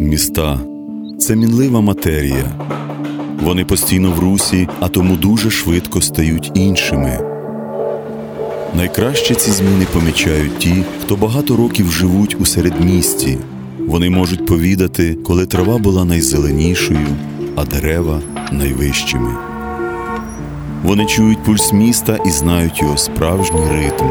Міста це мінлива матерія. Вони постійно в русі, а тому дуже швидко стають іншими. Найкраще ці зміни помічають ті, хто багато років живуть у середмісті. Вони можуть повідати, коли трава була найзеленішою, а дерева найвищими. Вони чують пульс міста і знають його справжній ритм.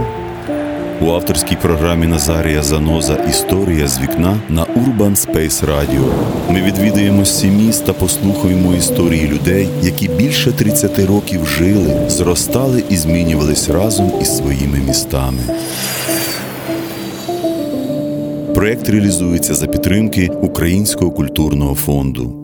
У авторській програмі Назарія Заноза Історія з вікна на Urban Space Radio ми відвідаємо міст та послухаємо історії людей, які більше 30 років жили, зростали і змінювались разом із своїми містами. Проєкт реалізується за підтримки Українського культурного фонду.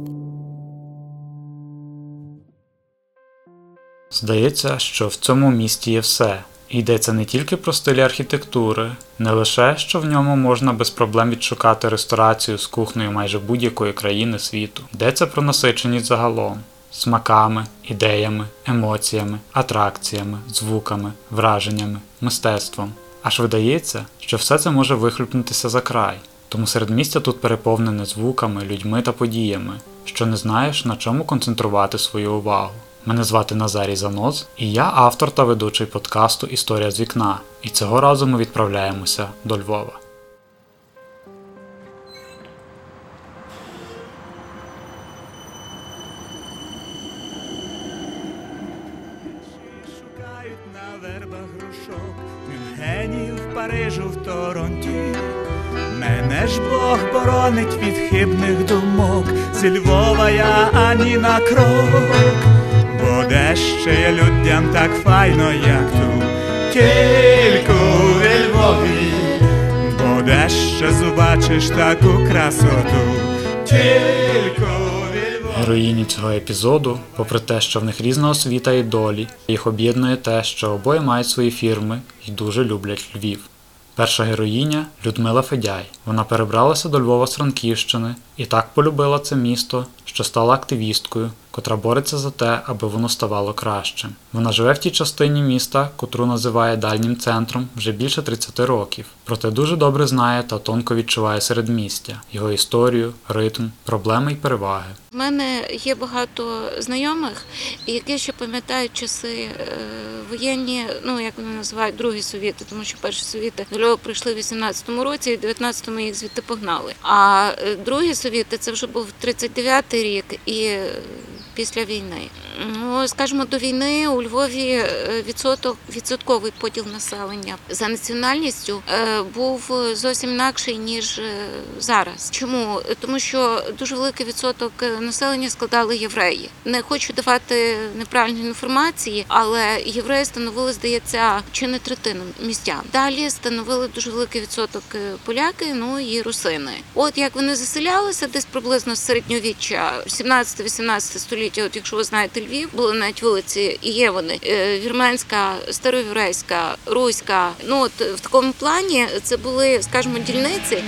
Здається, що в цьому місті є все. Йдеться не тільки про стилі архітектури, не лише що в ньому можна без проблем відшукати ресторацію з кухнею майже будь-якої країни світу. Йдеться про насиченість загалом, смаками, ідеями, емоціями, атракціями, звуками, враженнями, мистецтвом. Аж видається, що все це може вихлюпнутися за край. Тому середмістя тут переповнене звуками, людьми та подіями, що не знаєш на чому концентрувати свою увагу. Мене звати Назарій Заноз, і я автор та ведучий подкасту Історія з вікна. І цього разу ми відправляємося до Львова. Зубачиш таку красоту, тільки. Героїні цього епізоду, попри те, що в них різна освіта і долі, їх об'єднує те, що обоє мають свої фірми і дуже люблять Львів. Перша героїня Людмила Федяй. Вона перебралася до Львова з Франківщини і так полюбила це місто, що стала активісткою, котра бореться за те, аби воно ставало кращим. Вона живе в тій частині міста, котру називає дальнім центром вже більше 30 років, проте дуже добре знає та тонко відчуває середмістя, його історію, ритм, проблеми й переваги. У мене є багато знайомих, які ще пам'ятають часи е, воєнні, ну як вони називають, другі совіти, тому що перші совіти до Львова прийшли в 18-му році, і в 19-му їх звідти погнали. А е, другі совіти це вже був 39-й рік і після війни. Ну, скажімо, до війни у Львові е, відсоток відсотковий поділ населення за національністю е, був зовсім інакший ніж е, зараз. Чому? Тому що дуже великий відсоток населення складали євреї. Не хочу давати неправильної інформації, але євреї становили, здається, чи не третину містян. Далі становили дуже великий відсоток поляки, ну і русини. От як вони заселялися, десь приблизно з середньовіччя, 17-18 століття. От якщо ви знаєте Львів, були навіть вулиці, і є вони е, вірменська, староєврейська, руська. Ну от в такому плані це були, скажімо, дільниці,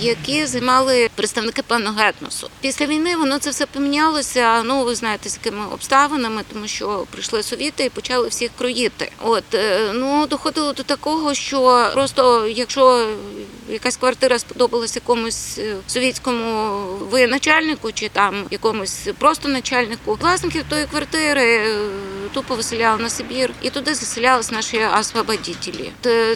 які займали представники певного етносу. Після війни воно це все помінялося. Ну ви знаєте, з якими обставинами, тому що прийшли совіти і почали всіх кроїти. От е, ну доходило до такого, що просто якщо якась квартира сподобалась якомусь е, совітському воєначальнику чи там якомусь просто начальнику, власників тої квартири е, тупо виселяли на Сибір, і туди заселялись наші освободітелі.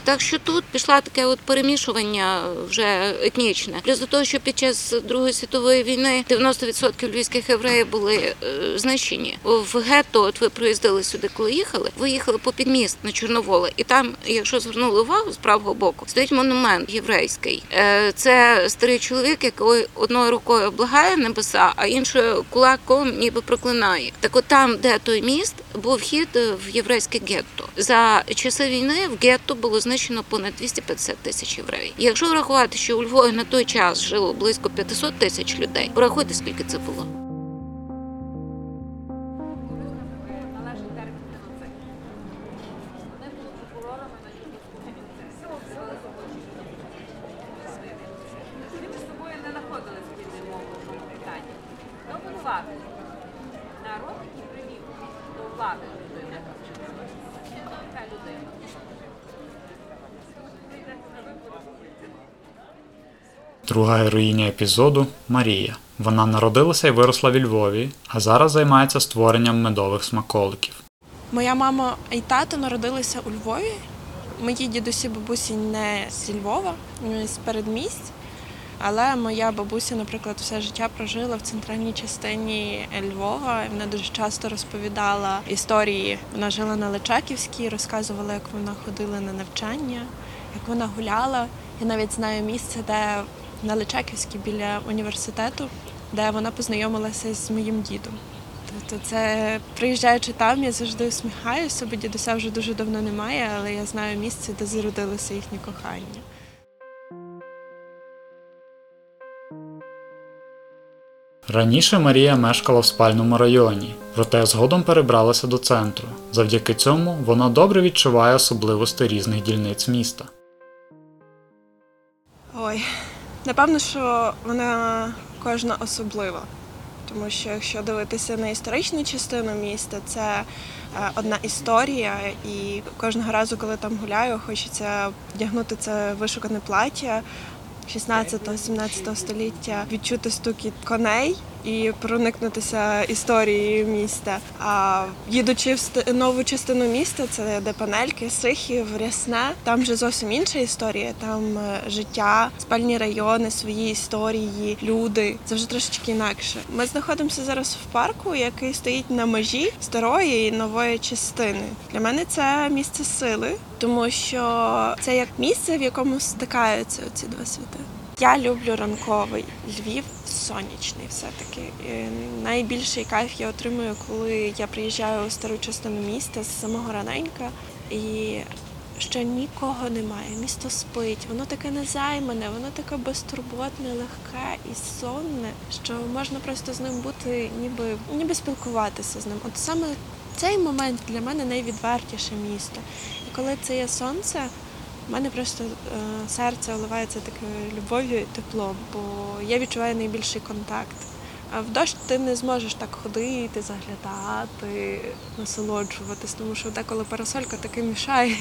Так що тут пішла таке от перемішування вже етнічне. Плюс до того, що під час Другої світової війни 90% львівських євреїв були е, знищені. В гетто, от ви приїздили сюди, коли їхали, ви їхали по підміст на Чорноволе, і там, якщо звернули увагу з правого боку, стоїть монумент єврейський. Е, Це старий чоловік, який одною рукою облагає небеса, а іншою кулаком ніби проклинає. Так от там, де той міст, був вхід в єврейське гетто. За часи війни в гетто було знищено понад 250 тисяч євреїв. Якщо врахувати, що у Львові на той час жило близько 500 тисяч людей, порахуйте, скільки це було. між собою не знаходили мови в цьому влади людини, така людина. Друга героїня епізоду Марія. Вона народилася і виросла в Львові, а зараз займається створенням медових смаколиків. Моя мама і тато народилися у Львові. Мої дідусі бабусі не зі Львова, з передмість. Але моя бабуся, наприклад, все життя прожила в центральній частині Львова. Вона дуже часто розповідала історії. Вона жила на Личаківській, розказувала, як вона ходила на навчання, як вона гуляла. Я навіть знаю місце, де на Личаківській біля університету, де вона познайомилася з моїм дідом. Тобто це приїжджаючи там, я завжди усміхаюся, бо дідуся вже дуже давно немає, але я знаю місце, де зародилося їхнє кохання. Раніше Марія мешкала в спальному районі, проте згодом перебралася до центру. Завдяки цьому вона добре відчуває особливості різних дільниць міста. Ой, напевно, що вона кожна особлива. Тому що якщо дивитися на історичну частину міста, це е, одна історія, і кожного разу, коли там гуляю, хочеться вдягнути це вишукане плаття 16-17 століття, відчути стукіт коней і проникнутися історією міста. А їдучи в нову частину міста, це де панельки, Сихів, Рясне, там вже зовсім інша історія. Там е, життя, спальні райони, свої історії, люди. Це вже трошечки інакше. Ми знаходимося зараз в парку, який стоїть на межі старої і нової частини. Для мене це місце сили, тому що це як місце, в якому стикаються ці два світи. Я люблю ранковий Львів сонячний все-таки. І найбільший кайф я отримую, коли я приїжджаю у стару частину міста з самого раненька і що нікого немає. Місто спить, воно таке незаймане, воно таке безтурботне, легке і сонне, що можна просто з ним бути, ніби, ніби спілкуватися з ним. От саме цей момент для мене найвідвертіше місто. І коли це є сонце, у мене просто е, серце вливається такою любов'ю і теплом, бо я відчуваю найбільший контакт. А в дощ ти не зможеш так ходити, заглядати, насолоджуватись, тому що деколи парасолька таки мішає.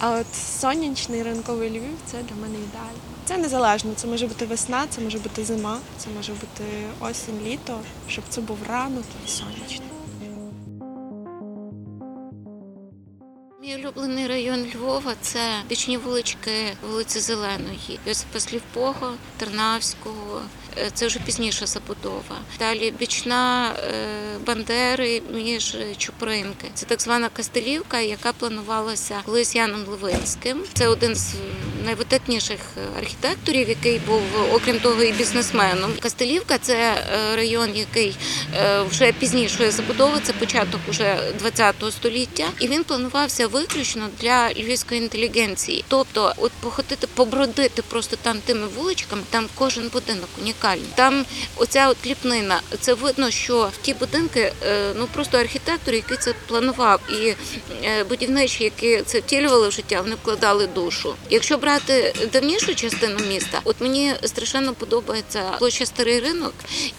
А от сонячний ранковий Львів це для мене ідеально. Це незалежно. Це може бути весна, це може бути зима, це може бути осінь, літо, щоб це був ранок і сонячний. Мій улюблений район Львова це бічні вулички вулиці Зеленої, Йосипа Слівпого, Тернавського. Е, Це вже пізніша забудова. Далі бічна е, Бандери між Чупринки. Це так звана Кастелівка, яка планувалася колись Яном Левинським. Це один з найвидатніших архітекторів, який був, окрім того, і бізнесменом. Кастелівка це е, район, який вже пізнішої забудови, це початок уже ХХ століття, і він планувався виключно для львівської інтелігенції. Тобто, от походити, побродити просто там тими вуличками, там кожен будинок унікальний. Там оця от ліпнина. Це видно, що ті будинки е, ну просто архітектор, який це планував, і е, будівничі, які це втілювали в життя, вони вкладали душу. Якщо брати давнішу частину міста, от мені страшенно подобається площа Старий ринок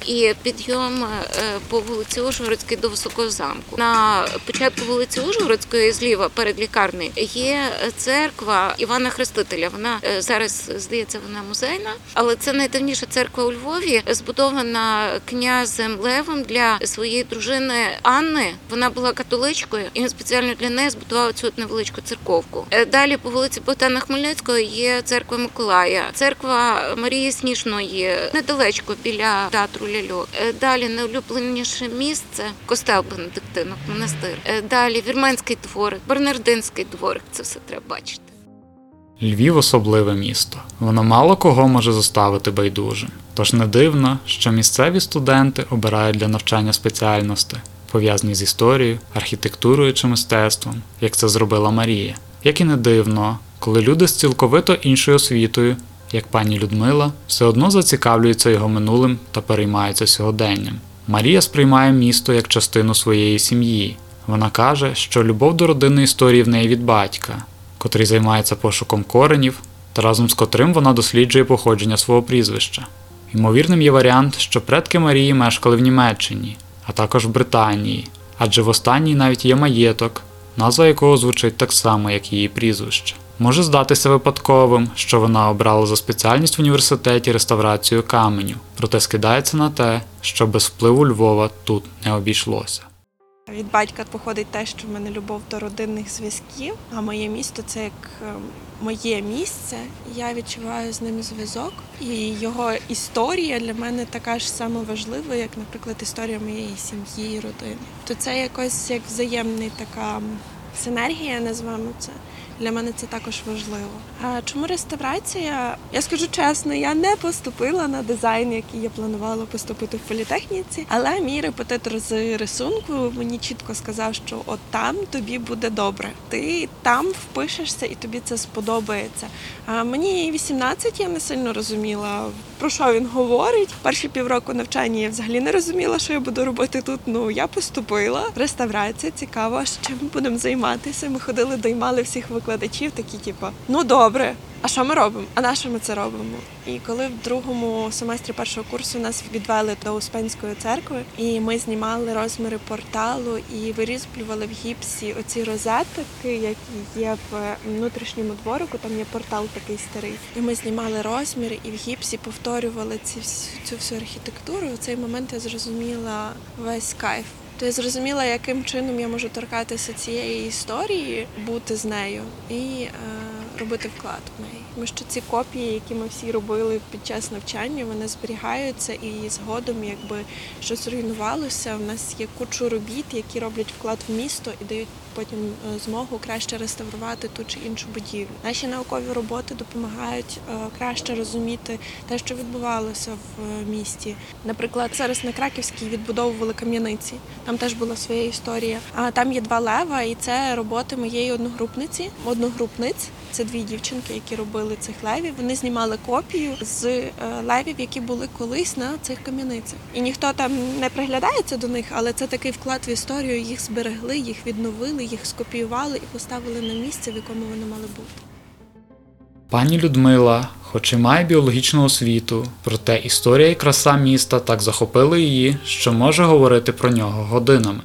і підйом е, по вулиці Ужгородській до Високого замку. На початку вулиці Ужгородської зліва перед лікарнею є церква Івана Хрестителя. Вона зараз здається, вона музейна, але це найдавніша церква у Львові, збудована князем Левом для своєї дружини Анни. Вона була католичкою, і він спеціально для неї збудував цю невеличку церковку. Е, Далі по вулиці Богдана Хмельницького є церква Миколая, церква Марії Сніжної, недалечко біля театру Ляльок. Е, Далі найулюбленіше місце костел Бенедиктинок, монастир. Е, Далі Вірменський дворик, Бернардинський дворик. Це все треба бачити. Львів особливе місто. Воно мало кого може заставити байдужим. Тож не дивно, що місцеві студенти обирають для навчання спеціальності, пов'язані з історією, архітектурою чи мистецтвом, як це зробила Марія. Як і не дивно, коли люди з цілковито іншою освітою, як пані Людмила, все одно зацікавлюються його минулим та переймаються сьогоденням. Марія сприймає місто як частину своєї сім'ї. Вона каже, що любов до родинної історії в неї від батька, котрий займається пошуком коренів, та разом з котрим вона досліджує походження свого прізвища. Ймовірним є варіант, що предки Марії мешкали в Німеччині, а також в Британії, адже в останній навіть є маєток, назва якого звучить так само, як її прізвище. Може здатися випадковим, що вона обрала за спеціальність в університеті реставрацію каменю, проте скидається на те, що без впливу Львова тут не обійшлося. Від батька походить те, що в мене любов до родинних зв'язків, а моє місто це як е, моє місце. Я відчуваю з ним зв'язок, і його історія для мене така ж саме важлива, як, наприклад, історія моєї сім'ї і родини. То це якось як взаємний така синергія, називаємо це. Для мене це також важливо. А чому реставрація? Я скажу чесно, я не поступила на дизайн, який я планувала поступити в політехніці, але мій репетитор з рисунку мені чітко сказав, що от там тобі буде добре. Ти там впишешся і тобі це сподобається. А мені 18, я не сильно розуміла, про що він говорить. Перші півроку навчання я взагалі не розуміла, що я буду робити тут. Ну я поступила. Реставрація цікаво, чим будемо займатися. Ми ходили, доймали всіх викладачів, такі, типу, ну добре. А що ми робимо? А на що ми це робимо? І коли в другому семестрі першого курсу нас відвели до Успенської церкви, і ми знімали розміри порталу і вирізблювали в гіпсі оці розетки, які є в внутрішньому дворику. Там є портал такий старий. І ми знімали розміри і в гіпсі повторювали ці всю- цю всю архітектуру. В цей момент я зрозуміла весь кайф. То я зрозуміла, яким чином я можу торкатися цієї історії, бути з нею і е, робити вклад в неї. Тому що ці копії, які ми всі робили під час навчання, вони зберігаються і згодом, якби щось руйнувалося. У нас є кучу робіт, які роблять вклад в місто і дають потім е, змогу краще реставрувати ту чи іншу будівлю. Наші наукові роботи допомагають е, краще розуміти те, що відбувалося в е, місті. Наприклад, зараз на Краківській відбудовували кам'яниці. Там теж була своя історія. А там є два лева, і це роботи моєї одногрупниці. Одногрупниць це дві дівчинки, які робили цих левів. Вони знімали копію з е, левів, які були колись на цих кам'яницях. І ніхто там не приглядається до них, але це такий вклад в історію. Їх зберегли, їх відновили, їх скопіювали і поставили на місце, в якому вони мали бути. Пані Людмила, хоч і має біологічну освіту, проте історія і краса міста так захопили її, що може говорити про нього годинами.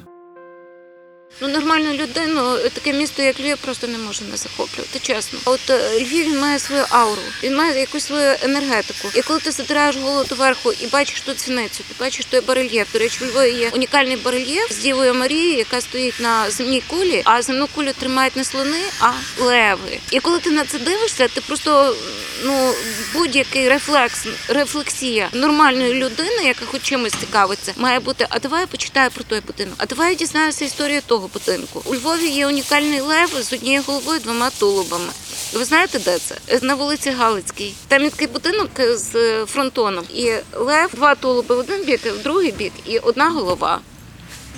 Ну, нормальну людину таке місто, як Львів, просто не може не захоплювати, чесно. От е, Львів він має свою ауру, він має якусь свою енергетику. І коли ти задираєш голову доверху і бачиш тут дзвіницю, ти бачиш той барельєф. До речі, у Львові є унікальний барельєф з Дівою Марією, яка стоїть на земній кулі, а земну кулю тримають не слони, а леви. І коли ти на це дивишся, ти просто ну будь-який рефлекс, рефлексія нормальної людини, яка хоч чимось цікавиться, має бути. А давай я почитаю про той будинок. А давай я дізнаюся історію того будинку. У Львові є унікальний лев з однією головою, двома тулубами. Ви знаєте, де це? На вулиці Галицькій. Там є такий будинок з е, фронтоном. І лев, два тулуби в один бік, в другий бік, і одна голова.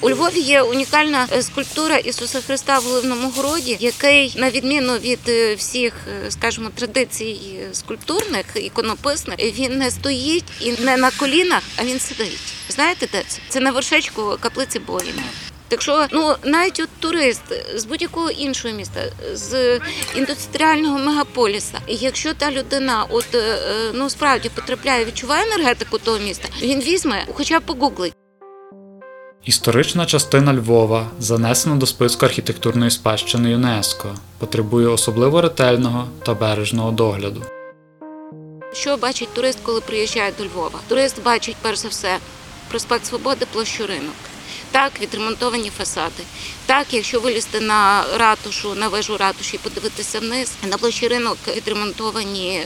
У Львові є унікальна е, скульптура Ісуса Христа в Оливному городі, який, на відміну від е, всіх, скажімо, традицій скульптурних, іконописних, він не стоїть і не на колінах, а він сидить. Знаєте, де це? Це на вершечку каплиці Боїна. Так що, ну навіть от турист з будь-якого іншого міста, з індустріального мегаполіса, якщо та людина, от е, е, ну справді потрапляє, відчуває енергетику того міста, він візьме, хоча б погуглить. Історична частина Львова, занесена до списку архітектурної спадщини ЮНЕСКО, потребує особливо ретельного та бережного догляду. Що бачить турист, коли приїжджає до Львова? Турист бачить перш за все проспект Свободи, площу ринок. Так, відремонтовані фасади. Так, якщо вилізти на ратушу, на вежу ратуші подивитися вниз, на площі ринок відремонтовані е,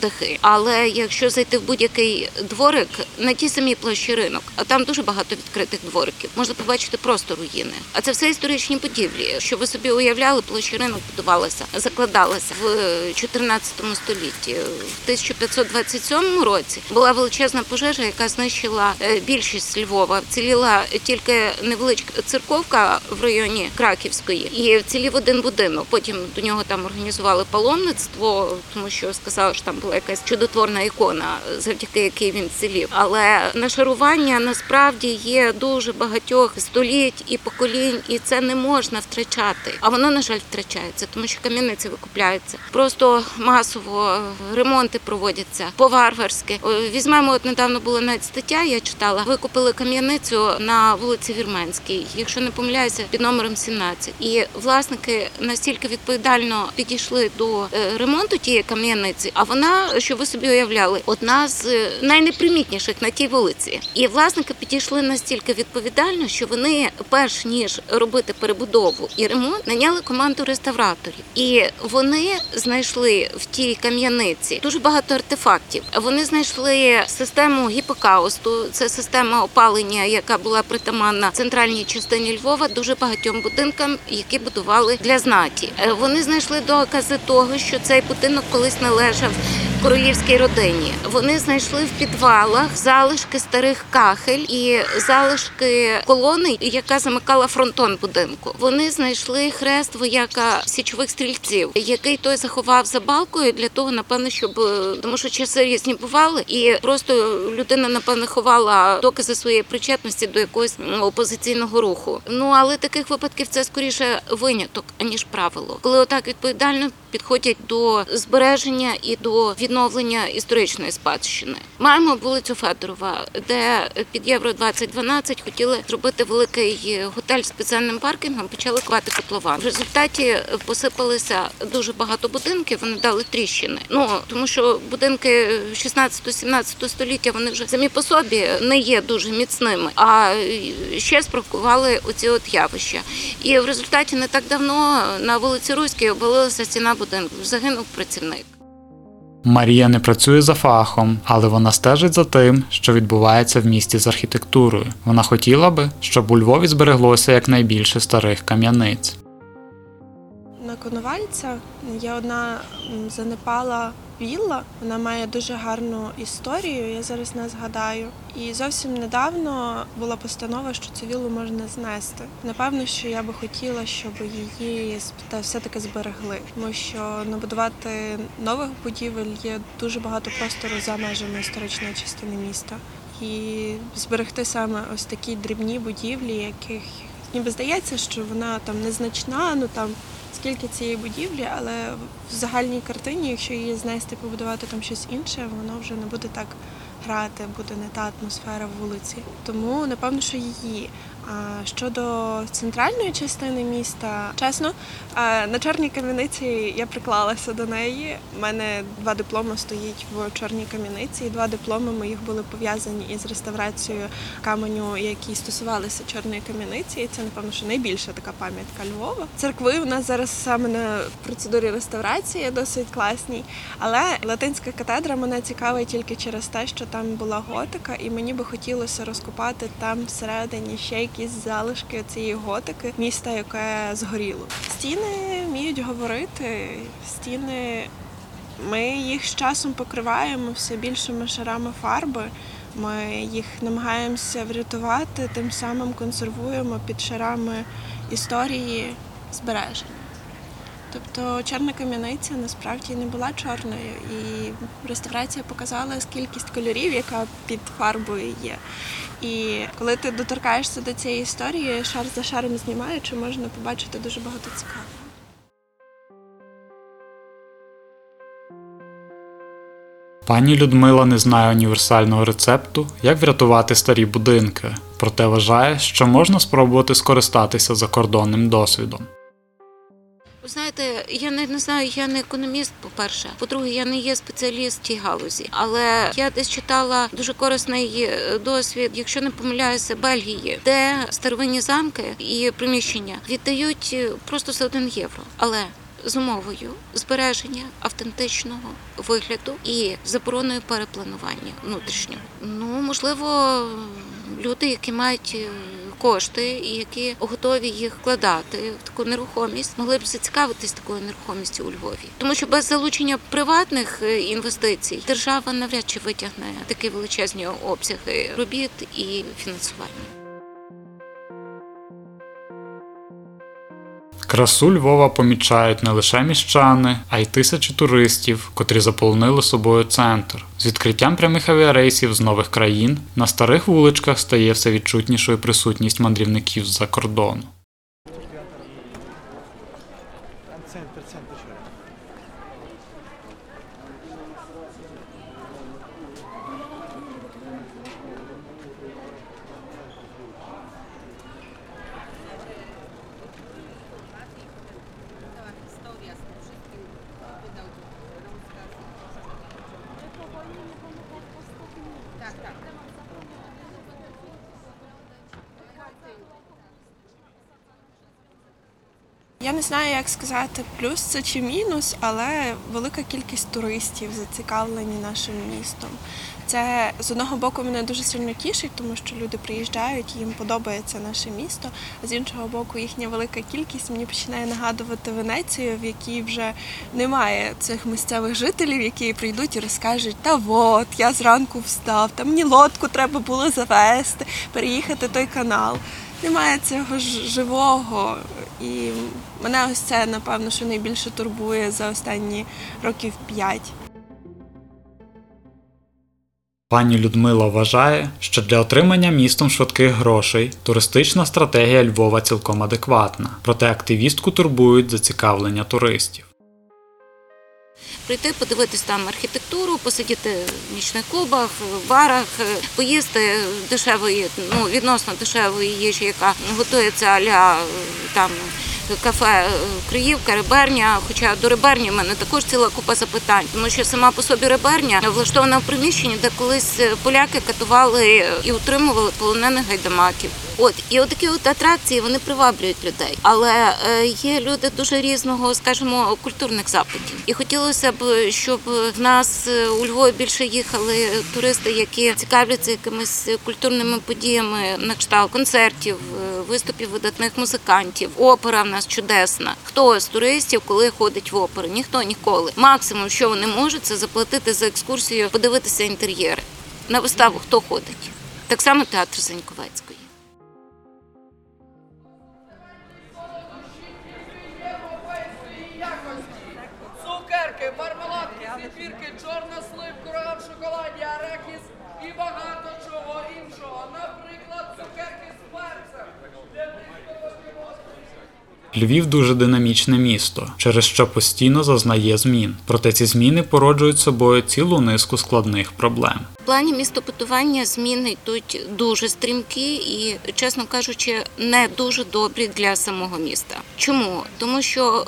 дахи. Але якщо зайти в будь-який дворик на тій самій площі ринок, а там дуже багато відкритих двориків, можна побачити просто руїни. А це все історичні будівлі. Що ви собі уявляли, площа ринок будувалася, закладалася в 14 столітті. В 1527 році була величезна пожежа, яка знищила е, більшість Львова. Вціліла тільки невеличка церковка в районі Краківської і вцілів один будинок. Потім до нього там організували паломництво, тому що сказали, що там була якась чудотворна ікона, завдяки якій він вцілів. Але нашарування насправді є дуже багатьох століть і поколінь, і це не можна втрачати. А воно на жаль втрачається, тому що кам'яниці викупляються. Просто масово ремонти проводяться по-варварськи. Візьмемо, от недавно була навіть стаття, я читала. Викупили кам'яницю на вулиці Вірменській, якщо не помиляюся, під номером 17. І власники настільки відповідально підійшли до е, ремонту тієї кам'яниці, а вона, що ви собі уявляли, одна з е, найнепримітніших на тій вулиці. І власники підійшли настільки відповідально, що вони, перш ніж робити перебудову і ремонт, наняли команду реставраторів. І вони знайшли в тій кам'яниці дуже багато артефактів. Вони знайшли систему гіпокаусту, це система опалення, яка була притаманна центральній частині Львова, дуже багатьом будинкам, які будували для знаті. Е, Вони знайшли докази того, що цей будинок колись належав. Королівській родині вони знайшли в підвалах залишки старих кахель і залишки колони, яка замикала фронтон будинку. Вони знайшли хрест вояка січових стрільців, який той заховав за балкою для того, напевно, щоб е, тому, що часи різні бували, і просто людина напевно ховала докази своєї причетності до якогось опозиційного руху. Ну але таких випадків це скоріше виняток аніж правило, коли отак відповідально підходять до збереження і до відновлення історичної спадщини. Маємо вулицю Федорова, де під Євро 2012 хотіли зробити великий готель з спеціальним паркінгом, почали квати котлован. В результаті посипалися дуже багато будинків, вони дали тріщини. Ну тому що будинки 16-17 століття вони вже самі по собі не є дуже міцними, а ще спровокували оці от явища. І в результаті не так давно на вулиці Руській обвалилася стіна будинку. Загинув працівник. Марія не працює за фахом, але вона стежить за тим, що відбувається в місті з архітектурою. Вона хотіла би, щоб у Львові збереглося якнайбільше старих кам'яниць. На Коновальця є одна занепала вілла. Вона має дуже гарну історію. Я зараз не згадаю. І зовсім недавно була постанова, що цю віллу можна знести. Напевно, що я би хотіла, щоб її все-таки зберегли, тому що набудувати нових будівель є дуже багато простору за межами історичної частини міста. І зберегти саме ось такі дрібні будівлі, яких ніби здається, що вона там незначна, ну там скільки цієї будівлі, але в загальній картині, якщо її знести, побудувати там щось інше, воно вже не буде так грати, буде не та атмосфера вулиці. Тому напевно, що її. Щодо центральної частини міста, чесно, на чорній кам'яниці я приклалася до неї. У мене два дипломи стоїть в чорній кам'яниці, і два дипломи моїх були пов'язані із реставрацією каменю, які стосувалися чорної кам'яниці. І це напевно, що найбільша така пам'ятка Львова. Церкви у нас зараз саме на процедурі реставрації досить класній. Але латинська катедра мене цікавить тільки через те, що там була готика, і мені би хотілося розкопати там всередині ще якісь залишки цієї готики міста, яке згоріло. Стіни вміють говорити, стіни. Ми їх з часом покриваємо все більшими шарами фарби. Ми їх намагаємося врятувати, тим самим консервуємо під шарами історії збереження. Тобто чорна кам'яниця насправді не була чорною, і реставрація показала кількість кольорів, яка під фарбою є. І коли ти доторкаєшся до цієї історії, шар за шаром знімаючи, можна побачити дуже багато цікавого. Пані Людмила не знає універсального рецепту, як врятувати старі будинки, проте вважає, що можна спробувати скористатися закордонним досвідом. Ви знаєте, я не, не знаю, я не економіст, по-перше. По-друге, я не є спеціаліст в тій галузі. Але я десь читала дуже корисний е, досвід, якщо не помиляюся, Бельгії, де старовинні замки і приміщення віддають е, просто за один євро. Але з умовою збереження автентичного вигляду і забороною перепланування внутрішнього. Ну можливо, люди, які мають е, кошти і які готові їх вкладати в таку нерухомість, могли б зацікавитись такою нерухомістю у Львові, тому що без залучення приватних е, інвестицій держава навряд чи витягне такі величезні обсяги робіт і фінансування. Красу Львова помічають не лише міщани, а й тисячі туристів, котрі заполонили собою центр. З відкриттям прямих авіарейсів з нових країн на старих вуличках стає все відчутнішою присутність мандрівників з-за кордону. Я не знаю, як сказати, плюс це чи мінус, але велика кількість туристів зацікавлені нашим містом. Це з одного боку мене дуже сильно тішить, тому що люди приїжджають, їм подобається наше місто. А з іншого боку, їхня велика кількість мені починає нагадувати Венецію, в якій вже немає цих місцевих жителів, які прийдуть і розкажуть: та от я зранку встав, та мені лодку треба було завести, переїхати той канал. Немає цього живого. І мене ось це, напевно, що найбільше турбує за останні років п'ять. Пані Людмила вважає, що для отримання містом швидких грошей туристична стратегія Львова цілком адекватна, проте активістку турбують зацікавлення туристів. Прийти, подивитись там архітектуру, посидіти в нічних клубах, барах, е, поїсти дешевої, ну відносно дешевої їжі, яка готується аля е, там. Кафе е, Криївка, Реберня. Хоча до Реберні в мене також ціла купа запитань, тому що сама по собі Реберня влаштована в приміщенні, де колись поляки катували і утримували полонених гайдамаків. От і отакі от атракції вони приваблюють людей. Але е, є люди дуже різного, скажімо, культурних запитів. І хотілося б, щоб в нас е, у Львові більше їхали туристи, які цікавляться якимись культурними подіями на кшталт концертів, е, виступів видатних музикантів. Опера в нас чудесна. Хто з туристів, коли ходить в оперу? Ніхто ніколи. Максимум, що вони можуть, це заплатити за екскурсію, подивитися інтер'єри. На виставу хто ходить? Так само театр Заньковецької. Цукерки, мармеладки, зефірки, чорна слив, курага в шоколаді, арахіс і багато чого іншого. Наприклад, цукерки з перцем. Де Львів дуже динамічне місто, через що постійно зазнає змін. Проте ці зміни породжують собою цілу низку складних проблем. В плані містобудування зміни йдуть дуже стрімкі і, чесно кажучи, не дуже добрі для самого міста. Чому? Тому що е,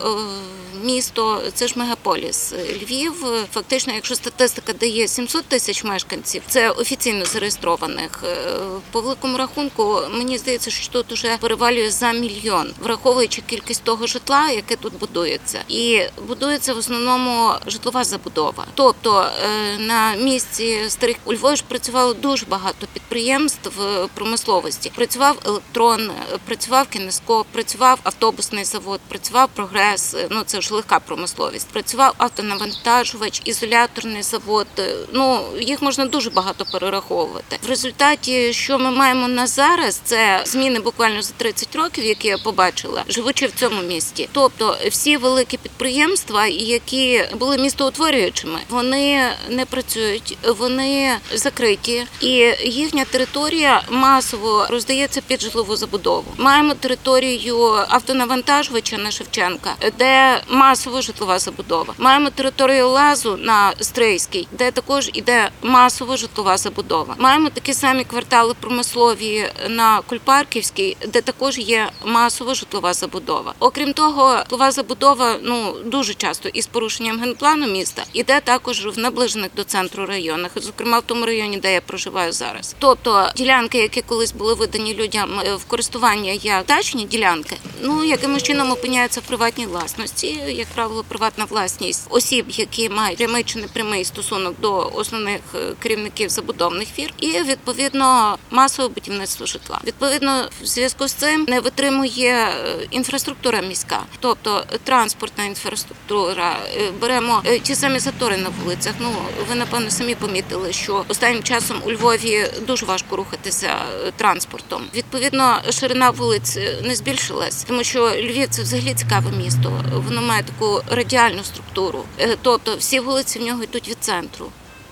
місто це ж мегаполіс. Львів, фактично, якщо статистика дає 700 тисяч мешканців, це офіційно зареєстрованих. Е, По великому рахунку, мені здається, що тут уже перевалює за мільйон, враховуючи кількість того житла, яке тут будується, і будується в основному житлова забудова. Тобто е, на місці старих у Львові ж працювало дуже багато підприємств е, промисловості. Працював електрон, працював кінескоп, працював автобусний завод, працював прогрес. Ну це ж легка промисловість. Працював автонавантажувач, ізоляторний завод. Е, Ну їх можна дуже багато перераховувати. В результаті, що ми маємо на зараз, це зміни буквально за 30 років, які я побачила, живучи в цьому місті. Тобто, всі великі підприємства, які були містоутворюючими, вони не працюють, вони закриті, і їхня територія масово роздається під житлову забудову. Маємо територію автонавантажувача на Шевченка, де масово житлова забудова. Маємо територію лазу на Стрийській, де також іде масово житлова забудова. Маємо такі самі квартали промислові на Кульпарківській, де також є масово житлова забудова. Окрім того, житлова забудова ну дуже часто із порушенням генплану міста іде також в наближених до центру районах, зокрема в тому районі, де я проживаю зараз. Тобто ділянки, які колись були видані людям е, в користування як дачні ділянки, ну якимось чином опиняються в приватній власності, як правило, приватна власність осіб, які мають прямий чи непрямий стосунок до основних е, керівників забудовних фірм, і відповідно масове будівництво житла. Відповідно, в зв'язку з цим не витримує е, інфраструктура міська, тобто транспортна інфраструктура. Е, Беремо ті самі затори на вулицях. Ну ви напевно самі помітили, що останнім часом у Львові дуже важко рухатися транспортом. Відповідно, ширина вулиць не збільшилась, тому що Львів це взагалі цікаве місто. Воно має таку радіальну структуру, Е, тобто всі вулиці в нього йдуть від центру.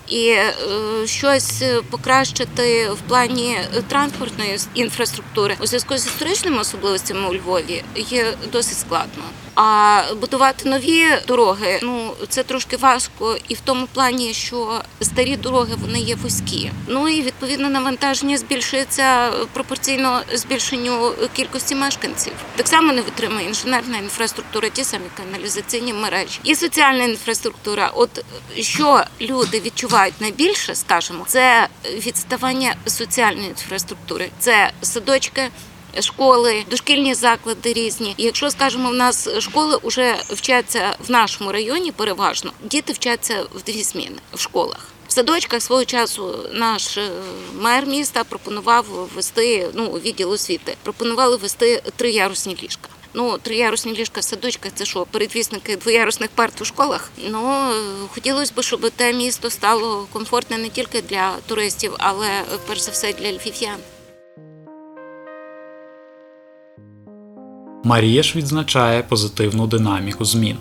І е, щось покращити в плані транспортної інфраструктури у зв'язку з історичними особливостями у Львові є досить складно. А будувати нові дороги ну це трошки важко, і в тому плані, що старі дороги вони є вузькі. Ну і відповідно навантаження збільшується пропорційно збільшенню кількості мешканців. Так само не витримує інженерна інфраструктура, ті самі каналізаційні мережі і соціальна інфраструктура. От що люди відчувають найбільше, скажімо, це відставання соціальної інфраструктури, це садочки. школи, дошкільні заклади різні. Якщо скажімо, в нас школи вже вчаться в нашому районі, переважно діти вчаться в дві зміни в школах. В садочках свого часу наш е, мер міста пропонував ввести ну відділ освіти. Пропонували ввести триярусні ліжка. Ну, триярусні ліжка в садочках це що, передвісники двоярусних парт у школах. Ну хотілося б, щоб те місто стало комфортне не тільки для туристів, але перш за все для львів'ян. Марія ж відзначає позитивну динаміку змін.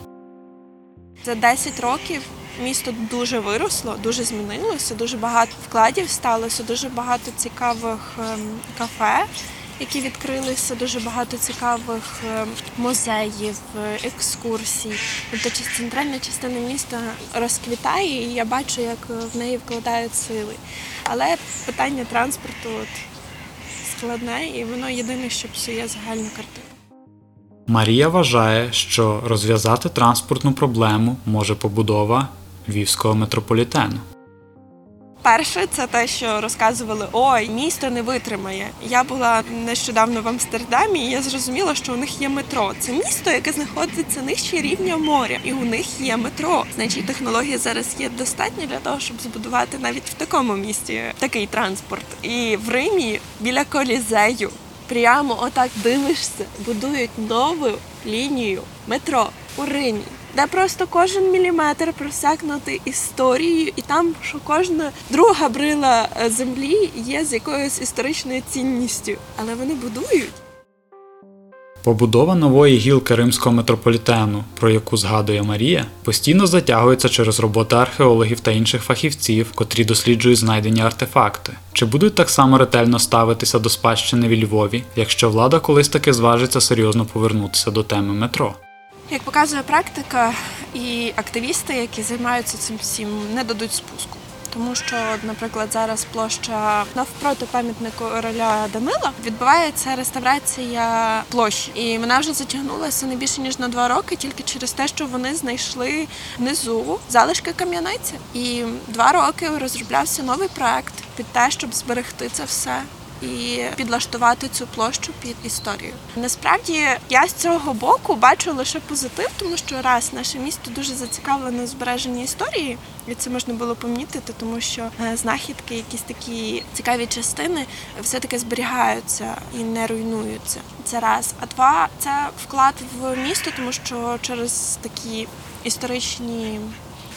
За 10 років місто дуже виросло, дуже змінилося, дуже багато вкладів сталося, дуже багато цікавих ем, кафе, які відкрилися, дуже багато цікавих ем, музеїв, е, екскурсій. Тобто центральна частина міста розквітає, і я бачу, як е, в неї вкладають сили. Але питання транспорту от, складне, і воно єдине, що псує загальну картину. Марія вважає, що розв'язати транспортну проблему може побудова львівського метрополітену. Перше, це те, що розказували, ой, місто не витримає. Я була нещодавно в Амстердамі, і я зрозуміла, що у них є метро. Це місто, яке знаходиться нижче рівня моря, і у них є метро. Значить, технологія зараз є достатня для того, щоб збудувати навіть в такому місті такий транспорт. І в Римі біля колізею. Прямо отак дивишся, будують нову лінію метро у Римі, де просто кожен міліметр просякнутий історією, і там, що кожна друга брила е, землі є з якоюсь історичною цінністю. Але вони будують. Побудова нової гілки римського метрополітену, про яку згадує Марія, постійно затягується через роботи археологів та інших фахівців, котрі досліджують знайдені артефакти. Чи будуть так само ретельно ставитися до спадщини в Львові, якщо влада колись таки зважиться серйозно повернутися до теми метро? Як показує практика, і активісти, які займаються цим всім, не дадуть спуску. Тому що, наприклад, зараз площа навпроти пам'ятнику короля Данила відбувається реставрація площі, і вона вже затягнулася не більше ніж на два роки, тільки через те, що вони знайшли внизу залишки кам'яниці. І два роки розроблявся новий проект під те, щоб зберегти це все і підлаштувати цю площу під історію. Насправді я з цього боку бачу лише позитив, тому що раз наше місто дуже зацікавлене у збереженні історії, і це можна було помітити, тому що е, знахідки, якісь такі цікаві частини, все таки зберігаються і не руйнуються. Це раз. А два це вклад в місто, тому що через такі історичні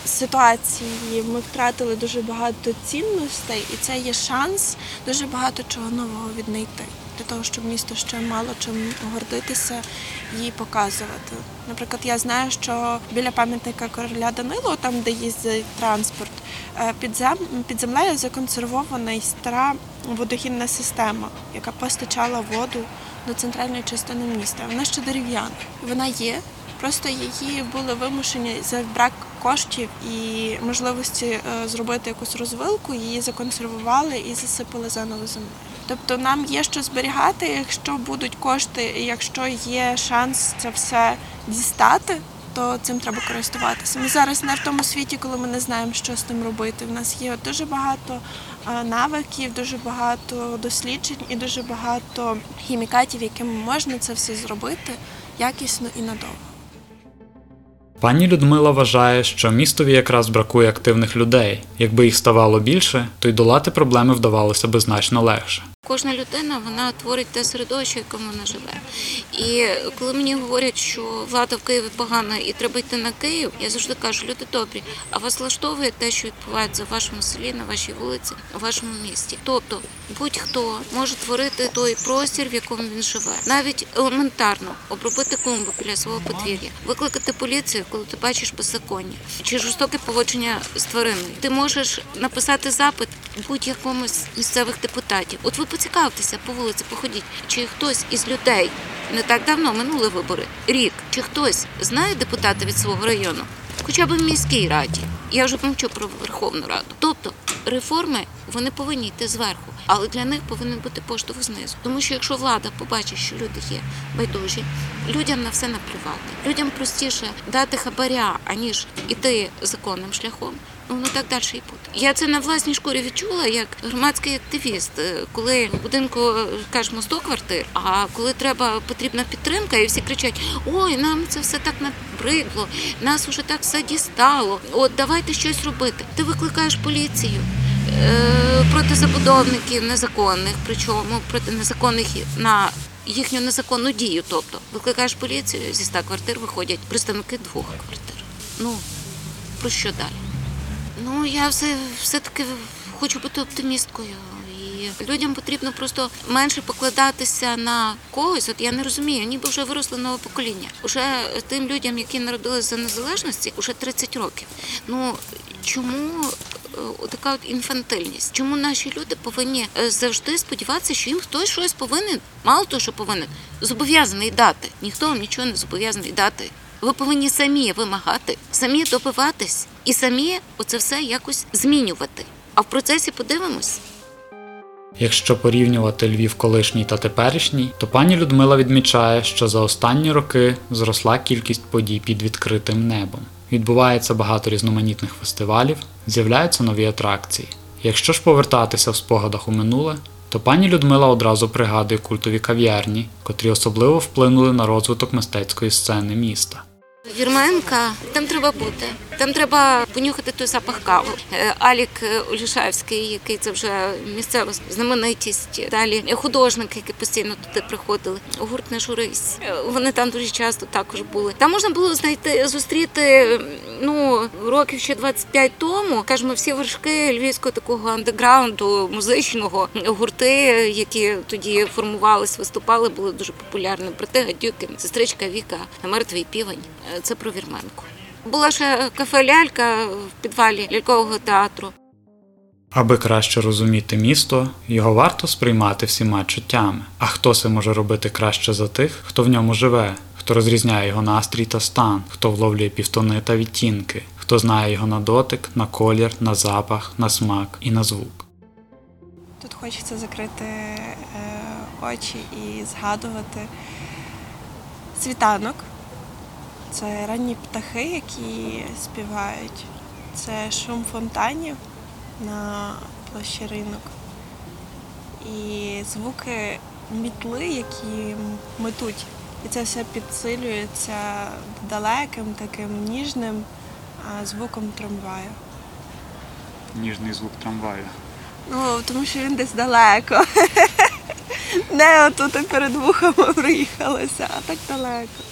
ситуації ми втратили дуже багато цінностей, і це є шанс дуже багато чого нового віднайти. Для того, щоб місто ще мало чим гордитися і показувати. Наприклад, я знаю, що біля пам'ятника короля Данилу, там де їздить транспорт, е, під, зем... під землею законсервована і стара водогінна система, яка постачала воду до центральної частини міста. Вона ще дерев'яна. Вона є, Просто її були вимушені за брак коштів і можливості е, зробити якусь розвилку, її законсервували і засипали заново землею. Тобто нам є що зберігати, якщо будуть кошти, якщо є шанс це все дістати, то цим треба користуватися. Ми зараз не в тому світі, коли ми не знаємо, що з тим робити. У нас є дуже багато е, навиків, дуже багато досліджень і дуже багато хімікатів, якими можна це все зробити якісно і надовго. Пані Людмила вважає, що містові якраз бракує активних людей. Якби їх ставало більше, то й долати проблеми вдавалося би значно легше. Кожна людина вона творить те середовище, в якому вона живе. І коли мені говорять, що влада в Києві погана і треба йти на Київ, я завжди кажу, люди добрі, а вас влаштовує те, що відбувається в вашому селі, на вашій вулиці, у вашому місті. Тобто будь-хто може творити той простір, в якому він живе, навіть елементарно обробити клумбу біля свого подвір'я, викликати поліцію, коли ти бачиш беззаконня чи жорстоке поводження з твариною. Ти можеш написати запит будь-якому з місцевих депутатів. От ви поцікавтеся по вулиці, походіть, чи хтось із людей не так давно минули вибори, рік, чи хтось знає депутата від свого району, хоча б в міській раді. Я вже мовчу про Верховну Раду. Тобто реформи вони повинні йти зверху, але для них повинен бути поштовх знизу. Тому що якщо влада побачить, що люди є байдужі, людям на все наплювати. Людям простіше дати хабаря, аніж іти законним шляхом. Воно так далі і буде. Я це на власній шкурі відчула як громадський активіст, е, коли в будинку е, кажемо 100 квартир, а коли треба потрібна підтримка, і всі кричать: Ой, нам це все так набридло, нас уже так все дістало. От давайте щось робити. Ти викликаєш поліцію. е, Проти забудовників незаконних, причому проти незаконних на їхню незаконну дію. Тобто викликаєш поліцію зі 100 квартир виходять представники двох квартир. Ну про що далі? Ну, я все, все-таки хочу бути оптимісткою. Людям потрібно просто менше покладатися на когось. От я не розумію, ніби вже виросло нове покоління. Уже тим людям, які народилися за незалежності, уже 30 років. Ну чому е, така от інфантильність? Чому наші люди повинні е, завжди сподіватися, що їм хтось щось повинен, мало того, що повинен, зобов'язаний дати. Ніхто вам нічого не зобов'язаний дати. Ви повинні самі вимагати, самі добиватись і самі оце все якось змінювати. А в процесі подивимось. Якщо порівнювати Львів колишній та теперішній, то пані Людмила відмічає, що за останні роки зросла кількість подій під відкритим небом. Відбувається багато різноманітних фестивалів, з'являються нові атракції. Якщо ж повертатися в спогадах у минуле, то пані Людмила одразу пригадує культові кав'ярні, котрі особливо вплинули на розвиток мистецької сцени міста. Вірменка, там треба бути. Там треба понюхати той запах кави. Е, Алік е, Олішевський, який це вже місцева знаменитість. Далі художники, які постійно туди приходили. Гурт не журись. Е, Вони там дуже часто також були. Там можна було знайти зустріти ну років ще 25 тому. кажемо, всі вершки львівського такого андеграунду, музичного гурти, які тоді формувались, виступали, були дуже популярними. Брати Гадюки, сестричка Віка, мертвий півень. Це про вірменку. Була ще кафе Лялька в підвалі лялькового театру. Аби краще розуміти місто, його варто сприймати всіма чуттями. А хто це може робити краще за тих, хто в ньому живе, хто розрізняє його настрій та стан, хто вловлює півтони та відтінки, хто знає його на дотик, на колір, на запах, на смак і на звук. Тут хочеться закрити е, очі і згадувати світанок. Це ранні птахи, які співають. Це шум фонтанів на площі ринок. І звуки мітли, які метуть. І це все підсилюється далеким, таким ніжним звуком трамваю. Ніжний звук трамваю. Ну, тому що він десь далеко. Не отут перед вухами проїхалося, а так далеко.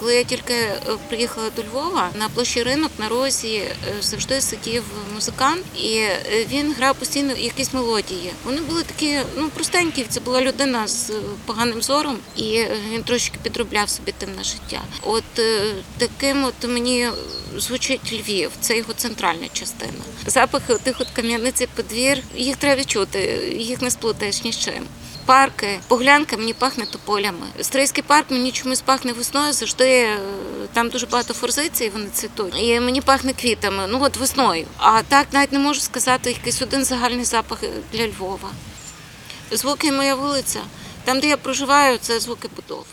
Коли я тільки е, приїхала до Львова, на площі ринок на розі е, завжди сидів музикант, і е, він грав постійно якісь мелодії. Вони були такі ну простенькі. Це була людина з поганим зором, і він трошки підробляв собі тим на життя. От таким от мені звучить Львів, це його центральна частина. Запахи тих от кам'яниці подвір, їх треба відчути, їх не сплутаєш ні з чим. Парки, поглянка мені пахне тополями. Стрийський парк мені чомусь пахне весною. Завжди е, там дуже багато форзицій, вони цвітуть. І мені пахне квітами. Ну от весною. А так навіть не можу сказати якийсь один загальний запах для Львова. Звуки моя вулиця. Там, де я проживаю, це звуки будов.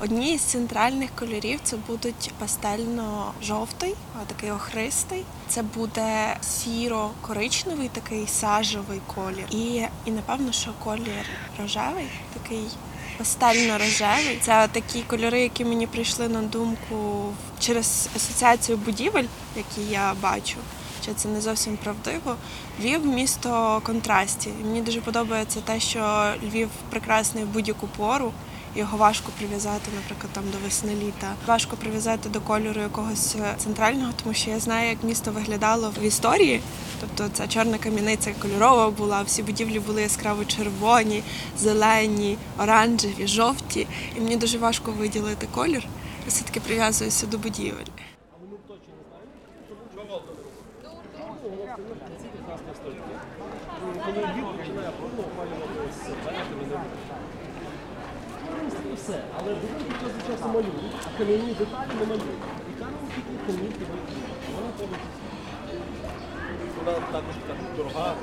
Одні з центральних кольорів це будуть пастельно-жовтий, такий охристий. Це буде сіро-коричневий, такий сажевий колір. І, і напевно, що колір рожевий, такий пастельно-рожевий. Це такі кольори, які мені прийшли на думку через асоціацію будівель, які я бачу. Що це не зовсім правдиво. Львів місто контрастів. Мені дуже подобається те, що Львів прекрасний в будь-яку пору. Його важко прив'язати, наприклад, там до весни літа. Важко прив'язати до кольору якогось центрального, тому що я знаю, як місто виглядало в історії. Тобто ця чорна кам'яниця кольорова була, всі будівлі були яскраво червоні, зелені, оранжеві, жовті. І мені дуже важко виділити колір. Я все-таки прив'язуюся до будівель. все, але будинки час від часу малюють, а кам'яні деталі не малюють. І тільки камінки малюють. Вона повністю. Вона також така дорога.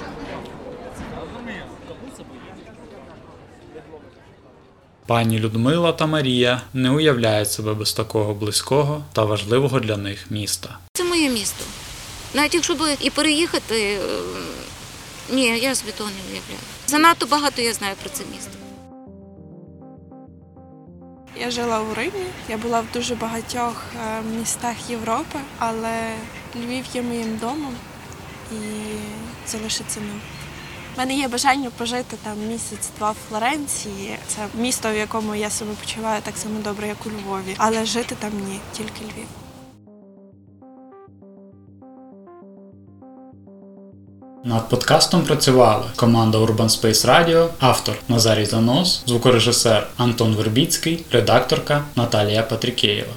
Розумію. Капуса боїться. Пані Людмила та Марія не уявляють себе без такого близького та важливого для них міста. Це моє місто. Навіть якщо би і переїхати, е, ні, я собі того не уявляю. Занадто багато я знаю про це місто. Я жила у Римі, я була в дуже багатьох е, містах Європи, але Львів є моїм домом і залишиться ним. У мене є бажання пожити там місяць-два в Флоренції. Це місто, в якому я себе почуваю так само добре, як у Львові. Але жити там ні, тільки Львів. Над подкастом працювали команда Urban Space Radio, автор Назарій Занос, звукорежисер Антон Вербіцький, редакторка Наталія Патрікеєва.